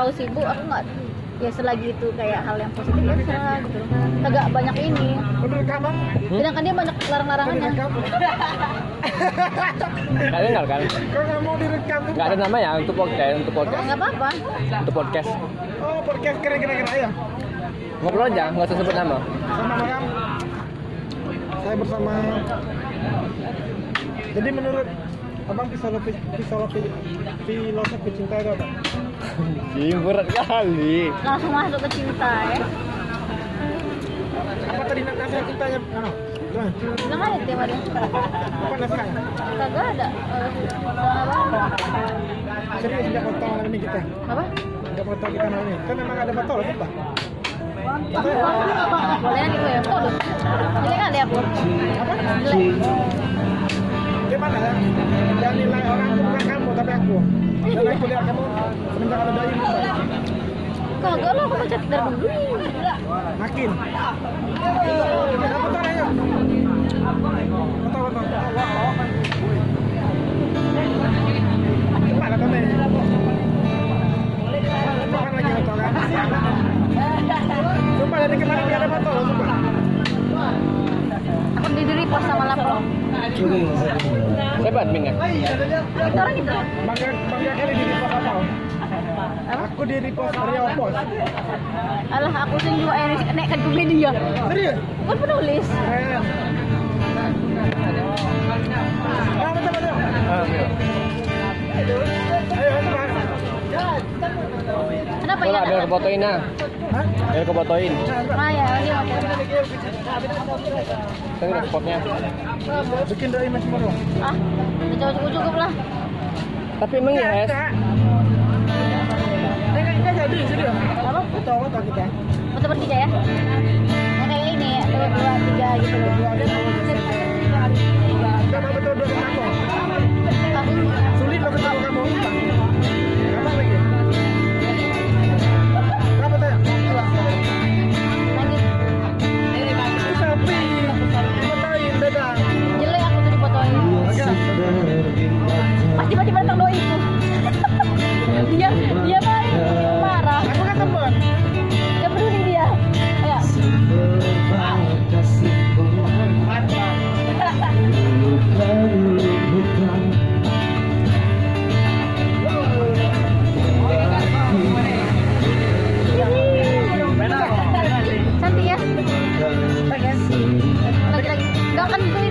kau sibuk aku nggak ya selagi itu kayak hal yang positif ya bisa gitu kagak banyak ini kamu? sedangkan dia banyak larang-larangannya? Nggak dengar kan? Nggak mau direkam? Nggak ada nama ya untuk podcast, untuk podcast, nggak apa-apa untuk podcast. Oh, podcast keren-keren ya. Ngobrol aja, nggak usah sebut nama. Sama orang. Saya bersama. Jadi menurut Abang filosofi filosofi filosofi cinta itu apa? Ih, berat kali. langsung masuk ke cinta ya Apa tadi nak nasihat cintanya? Ano? Gimana? bilang aja tiap hari Apa nasihatnya? kagak ada apa Serius tidak mau tahu ini kita. apa Tidak tahu kita malam ini. Kan memang ada betul kita. boleh gitu ya Waduh. jelek kali aku jelek Gimana ya? Nilai orang itu bukan kamu tapi aku. Dan aku lihat kamu semenjak ada bayi itu baik. kagak lah aku baca dari dulu Makin. Apa betul ayo? Betul betul. Gimana kamu? Bukan lagi betul kan? Sumpah dari kemarin dia ada betul, sumpah. aku di diri pos sama lapor Siapa admin ya? itu orang gitu Bangga, kali di repost apa? Aku di repost Rio Post. alah aku sing juga naik ke media Serius? bukan penulis ya biar kefotoin nah. Hah? Biar kefotoin. ah ya dia mau Tengok deh spotnya. Bikin dari mas Moro. ah udah cukup cukup lah Tapi emang ya, Es? Enggak jadi, serius. apa Betul betul kita. foto bertiga ya yang kayak ini ya dua dua tiga gitu loh Enggak mau betul betul kamu. Lagi lagi nggak kan gue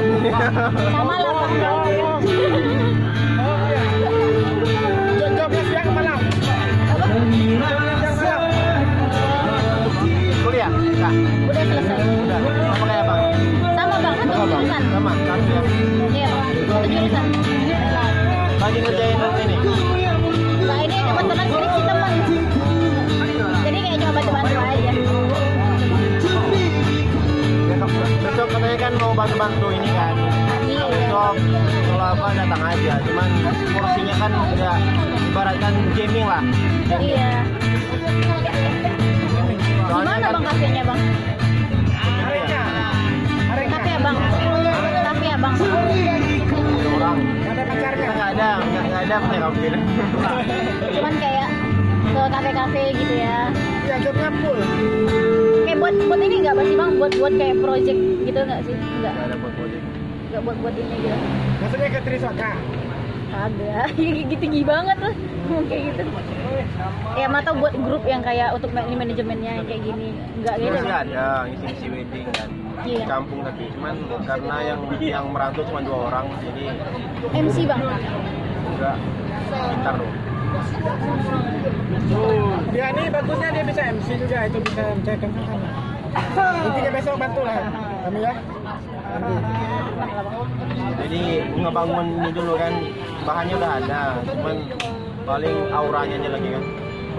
Sama lah jobnya siang. Kuliah? Enggak. Udah selesai. Udah. Apa kayak bang? Sama bang, satu Sama jurusan. Ya. Iya jurusan. Lagi ngerjain ini. Bantu-bantu ini kan. Iya. Besok kalau apa datang aja. Cuman porsinya kan udah ibaratkan gaming lah. Iya. Soalnya Gimana kan bang kafenya bang? Kafe ya bang? Kafe ya bang? orang. Nggak ada pacarnya. Nggak ada, nggak nggak ada punya kafe. Cuman kayak ke kafe-kafe gitu ya. Iya jobnya full. Buat buat ini nggak sih bang? Buat buat kayak project gitu nggak sih? Nggak. Nggak ada buat project. Nggak buat buat ini gitu. Maksudnya ke Triswaka. Ada. Ya gitu tinggi banget lah. kayak gitu. Ya atau buat grup yang kayak untuk man- manajemennya kayak gini. Nggak gitu. Masih Bang. ada ngisi-ngisi wedding kan. Iya. Di kampung tapi cuman karena yang yang merantau cuma dua orang jadi MC bang. enggak pintar loh. Dia ini bagusnya dia bisa MC juga itu bisa mencairkan suasana. Intinya besok bantu lah kami ya. Jadi ngebangun ini dulu kan bahannya udah ada, cuman paling auranya aja lagi kan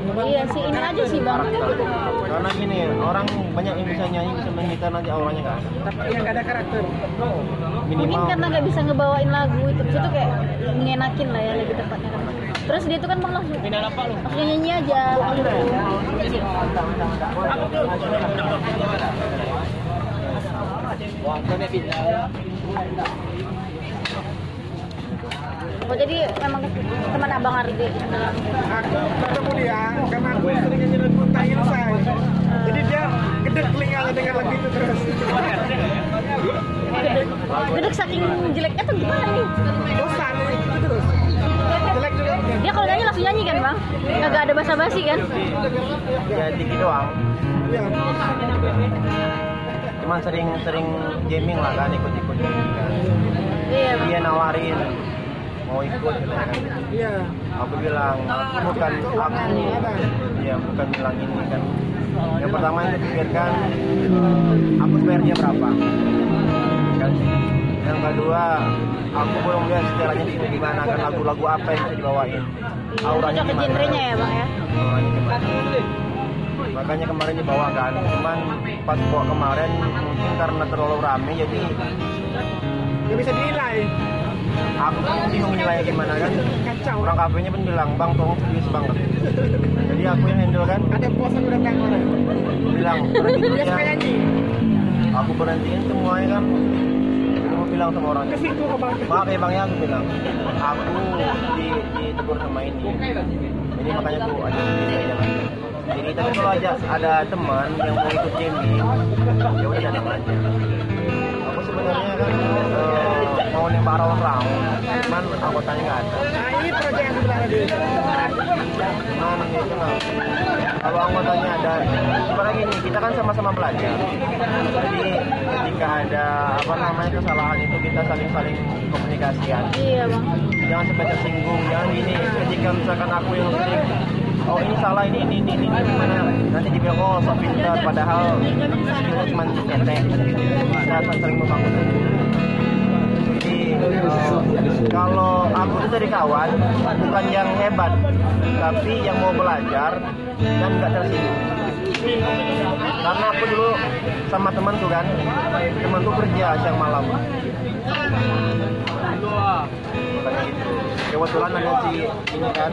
Iya sih ini aja sih bang. Karena gini orang banyak yang bisa nyanyi bisa mengitar nanti auranya kan Tapi yang ada karakter. Mungkin minimal. karena nggak bisa ngebawain lagu itu, itu kayak ngenakin lah ya lebih tepatnya kan. Terus dia tuh kan bang langsung, langsung nyanyi aja. Oh jadi emang teman abang Ardi. Aku ketemu dia karena aku sering nyanyi lagu Ilsai. Jadi dia gede telinganya dengar lagu itu terus. Gedek, gedek saking jeleknya tuh gimana nih? Bosan langsung nyanyi kan bang? Nggak ada basa-basi kan? Ya dikit doang. Iya. Cuman sering-sering gaming lah kan ikut-ikut gaming kan. Iya. Dia nawarin mau ikut katanya kan. Iya. Aku bilang aku bukan aku. Iya bukan bilang ini kan. Yang pertama yang dipikirkan aku bayar dia berapa kan yang kedua aku belum lihat sejarahnya itu gimana kan lagu-lagu apa yang bisa dibawain. Auranya ke genrenya ya bang ya? gimana? Makanya kemarin dibawa kan cuman pas bawa kemarin mungkin karena terlalu rame jadi Nggak bisa dinilai. aku pun bingung nilainya gimana kan. Kacau. orang kafenya pun bilang bang tolong serius banget jadi aku yang handle kan. Ada bos yang datang orang. bilang berhenti aku berhentiin semuanya kan bilang sama orangnya maaf ya bang ya aku bilang aku di ditegur sama ini. Jadi makanya aku aja kan jadi tapi kalau aja ada teman yang mau ikut gaming ya udah datang aja. Aku sebenarnya kan eh, mau nembak orang cuman anggotanya nggak ada. Nah ini proyek yang sebelah tadi. cuman itu lah kalau anggotanya ada sebenarnya gini kita kan sama-sama belajar. Jadi ketika ada apa namanya kesalahan itu kita saling-saling komunikasikan. Iya bang. jangan sampai tersinggung. Jangan gini ketika misalkan aku yang sering oh ini salah ini ini ini, ini gimana? Nanti dibilang oh sok pintar. Padahal skillnya cuma ente kita sering membangun kalau aku itu dari kawan bukan yang hebat tapi yang mau belajar dan nggak tersinggung karena aku dulu sama teman tuh kan temanku kerja siang malam makanya gitu kebetulan ada si ini kan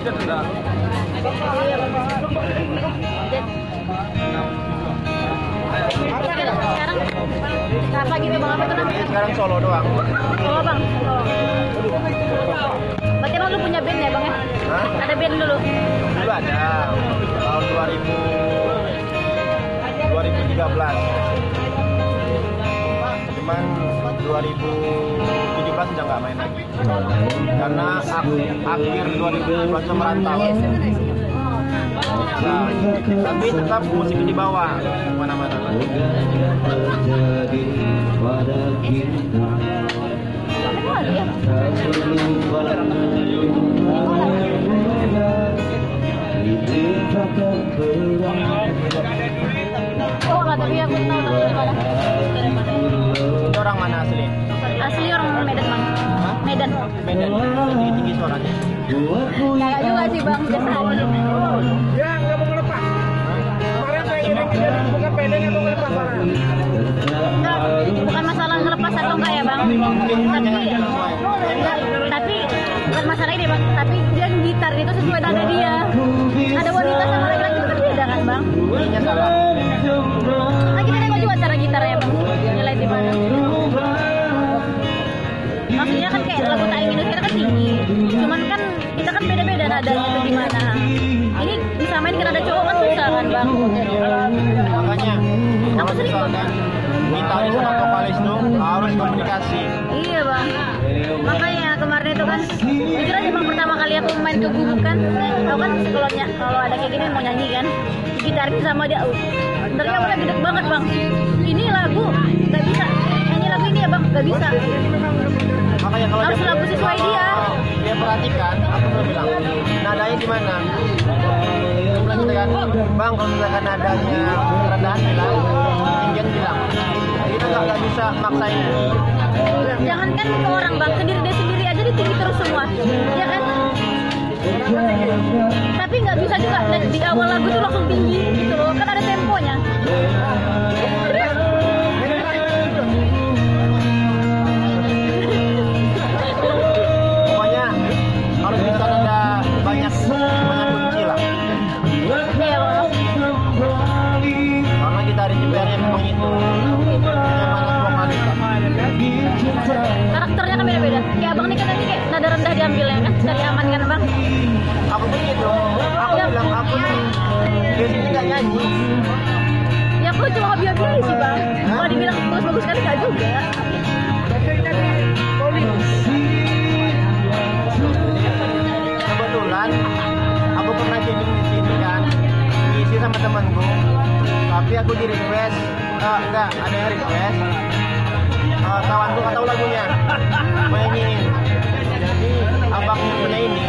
Iya bang. Apa gitu bang? Apa tuh sekarang solo doang Oh bang. Oh. Berarti emang lu punya band ya bang ya? Hah? Ada band dulu? dulu ada tahun 2000 Cuman 2017 udah nggak main lagi. Karena ak- akhir 2017 itu merantau. Tapi tetap musik di bawah mana-mana. terjadi pada kita? Tak perlu Diciptakan Oh, nggak tapi aku tahu tapi dari mana? Itu orang mana asli? Asli orang Medan bang. Medan. Medan. Tinggi-tinggi suaranya. Buatku Kayak juga sih bang biasa aja. Enggak, tapi bukan masalah ini bang. Tapi dia gitar itu sesuai nada dia. Ada wanita sama laki-laki itu kan beda kan bang. Bunyinya salah. Nah kita juga cara gitarnya bang. Nilai di mana? Maksudnya kan kayak lagu tak ingin kita kan tinggi. Cuman kan kita kan beda-beda nadanya tuh di mana. Ini bisa main kan ada cowok kan susah kan bang. Makanya kalau misalkan gitaris sama vokalis tuh harus komunikasi. Kan jujur aja bang pertama kali aku main ke gubuk kan, aku kan kalau kalau ada kayak gini mau nyanyi kan, gitarin sama dia, uh, sebenarnya udah gede banget bang. Ini lagu nggak bisa, nyanyi lagu ini ya bang nggak bisa. Makanya kalau Harus lagu sesuai dia. Dia perhatikan, aku mau bilang nadanya di mana? Dia bilang gitu kan, bang kalau misalkan nadanya rendahan bilang, tinggian bilang. Kita nggak bisa maksain. Jangankan ke orang bang, ke diri dia sendiri aja dia tinggi terus semua, ya kan? Tapi nggak bisa juga di awal lagu tuh langsung tinggi gitu loh, kan ada temponya. Aku di request, eh, enggak ada yang request. Eh, kawanku nggak tahu lagunya, mau nyanyiin. Jadi abangnya punya ini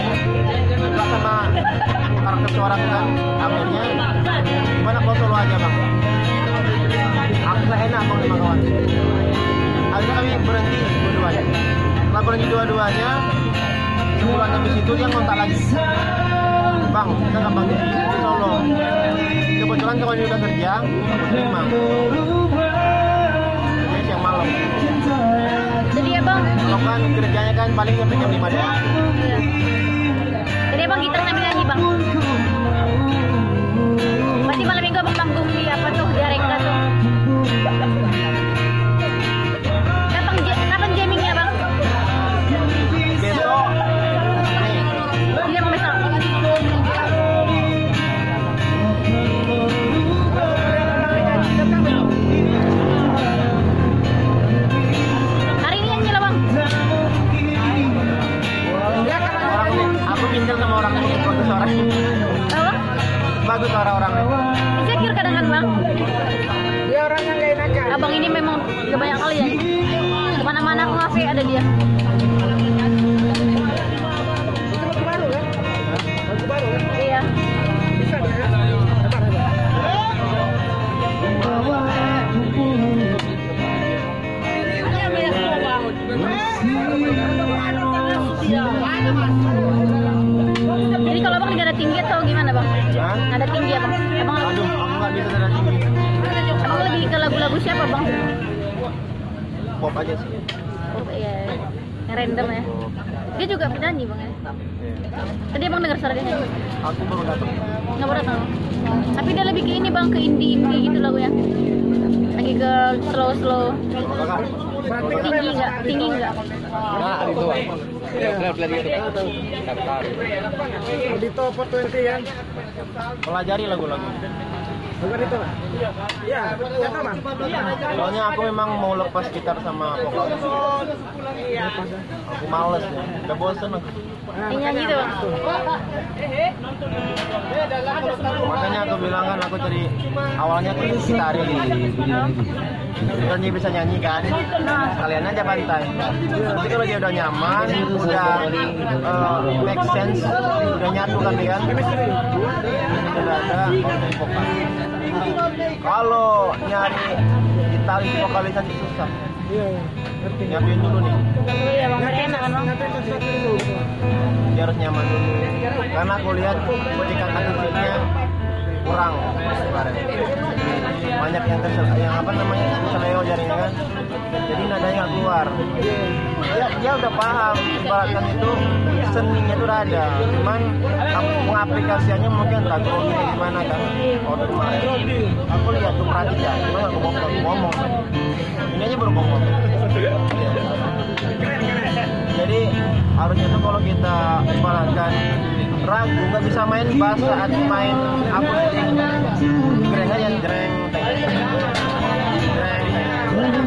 suka sama karakter suara enggak. Akhirnya gimana kalau solo aja bang? Aku nggak enak bang sama kawan. Akhirnya kami berhenti dua-duanya. Setelah berhenti dua-duanya, sebulan habis itu dia ngontak lagi terima jadi siang. Malam. Jadi ya bang? Kalau kan kerjanya kan paling sampai jam 5 doang jadi kalau abang nada tinggi atau gimana bang? Hah? nada tinggi abang? Abang aduh aku nggak bisa nada tinggi. Abang lebih ke lagu-lagu siapa bang? Pop aja sih. Iya. Yang random ya. Dia juga penyanyi bang ya? Iya. tadi abang dengar suara dia nyanyi aku baru datang. Nggak pernah tahu. Tapi dia lebih ke ini bang ke indie indie gitu lagunya. Lagi ke slow tinggi nggak? Tinggi nggak? Di top 20 kan? pelajari lagu-lagu Bukan itu lah. Iya, kata bang. Soalnya aku memang mau lepas gitar sama vokal. Aku males ya. Udah bosen aku. Ini nyanyi tuh bang. Makanya aku bilang kan aku jadi awalnya aku gitaris. Terus dia bisa nyanyi kan. Kalian aja bantai. Nanti kalau dia udah nyaman, udah eh, make sense, udah nyatu kan kan. Udah ada vokal. Kalau nyari gitaris vokalis nanti susah. Iya, ngerti. Nyiapin dulu nih. Iya bang, enak kan dia harus nyaman dulu karena aku lihat ketika attitude-nya kurang kemarin banyak yang tersel yang apa namanya seleo jarinya kan jadi nadanya nggak keluar. Dia dia udah paham ibaratkan itu seninya itu udah ada cuman ap- pengaplikasiannya mungkin tak tahu gimana kan. Kalau kemarin aku lihat tuh perhatikan cuma nggak ngomong nggak ngomong. Ini aja baru ngomong. Jadi harusnya tuh kalau kita ibaratkan ragu nggak bisa main bass saat main jreng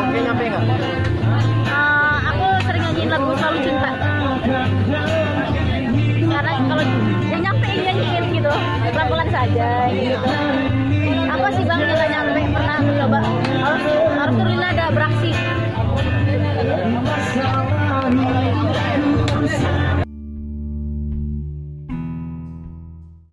karaoke nyampe nggak Eh, aku sering nyanyiin lagu selalu cinta. Karena kalau yang nyampe nyanyiin gitu, pelan-pelan saja gitu. Apa sih bang nggak nyampe pernah aku